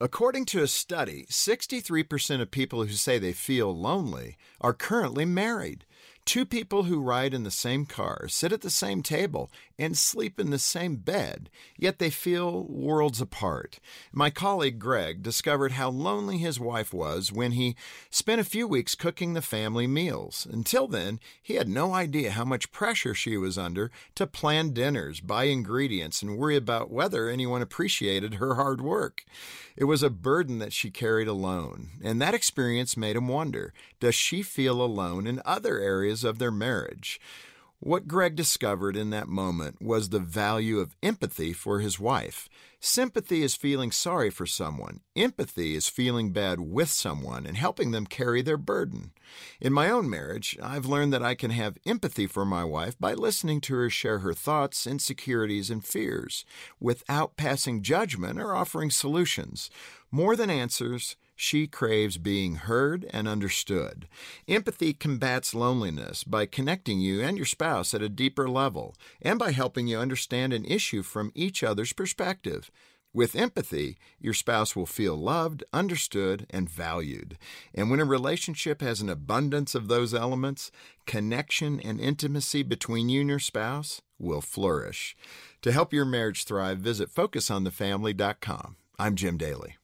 According to a study, 63% of people who say they feel lonely are currently married. Two people who ride in the same car, sit at the same table, and sleep in the same bed, yet they feel worlds apart. My colleague Greg discovered how lonely his wife was when he spent a few weeks cooking the family meals. Until then, he had no idea how much pressure she was under to plan dinners, buy ingredients, and worry about whether anyone appreciated her hard work. It was a burden that she carried alone, and that experience made him wonder does she feel alone in other areas of their marriage? What Greg discovered in that moment was the value of empathy for his wife. Sympathy is feeling sorry for someone. Empathy is feeling bad with someone and helping them carry their burden. In my own marriage, I've learned that I can have empathy for my wife by listening to her share her thoughts, insecurities, and fears without passing judgment or offering solutions. More than answers, she craves being heard and understood. Empathy combats loneliness by connecting you and your spouse at a deeper level and by helping you understand an issue from each other's perspective. With empathy, your spouse will feel loved, understood, and valued. And when a relationship has an abundance of those elements, connection and intimacy between you and your spouse will flourish. To help your marriage thrive, visit FocusOnTheFamily.com. I'm Jim Daly.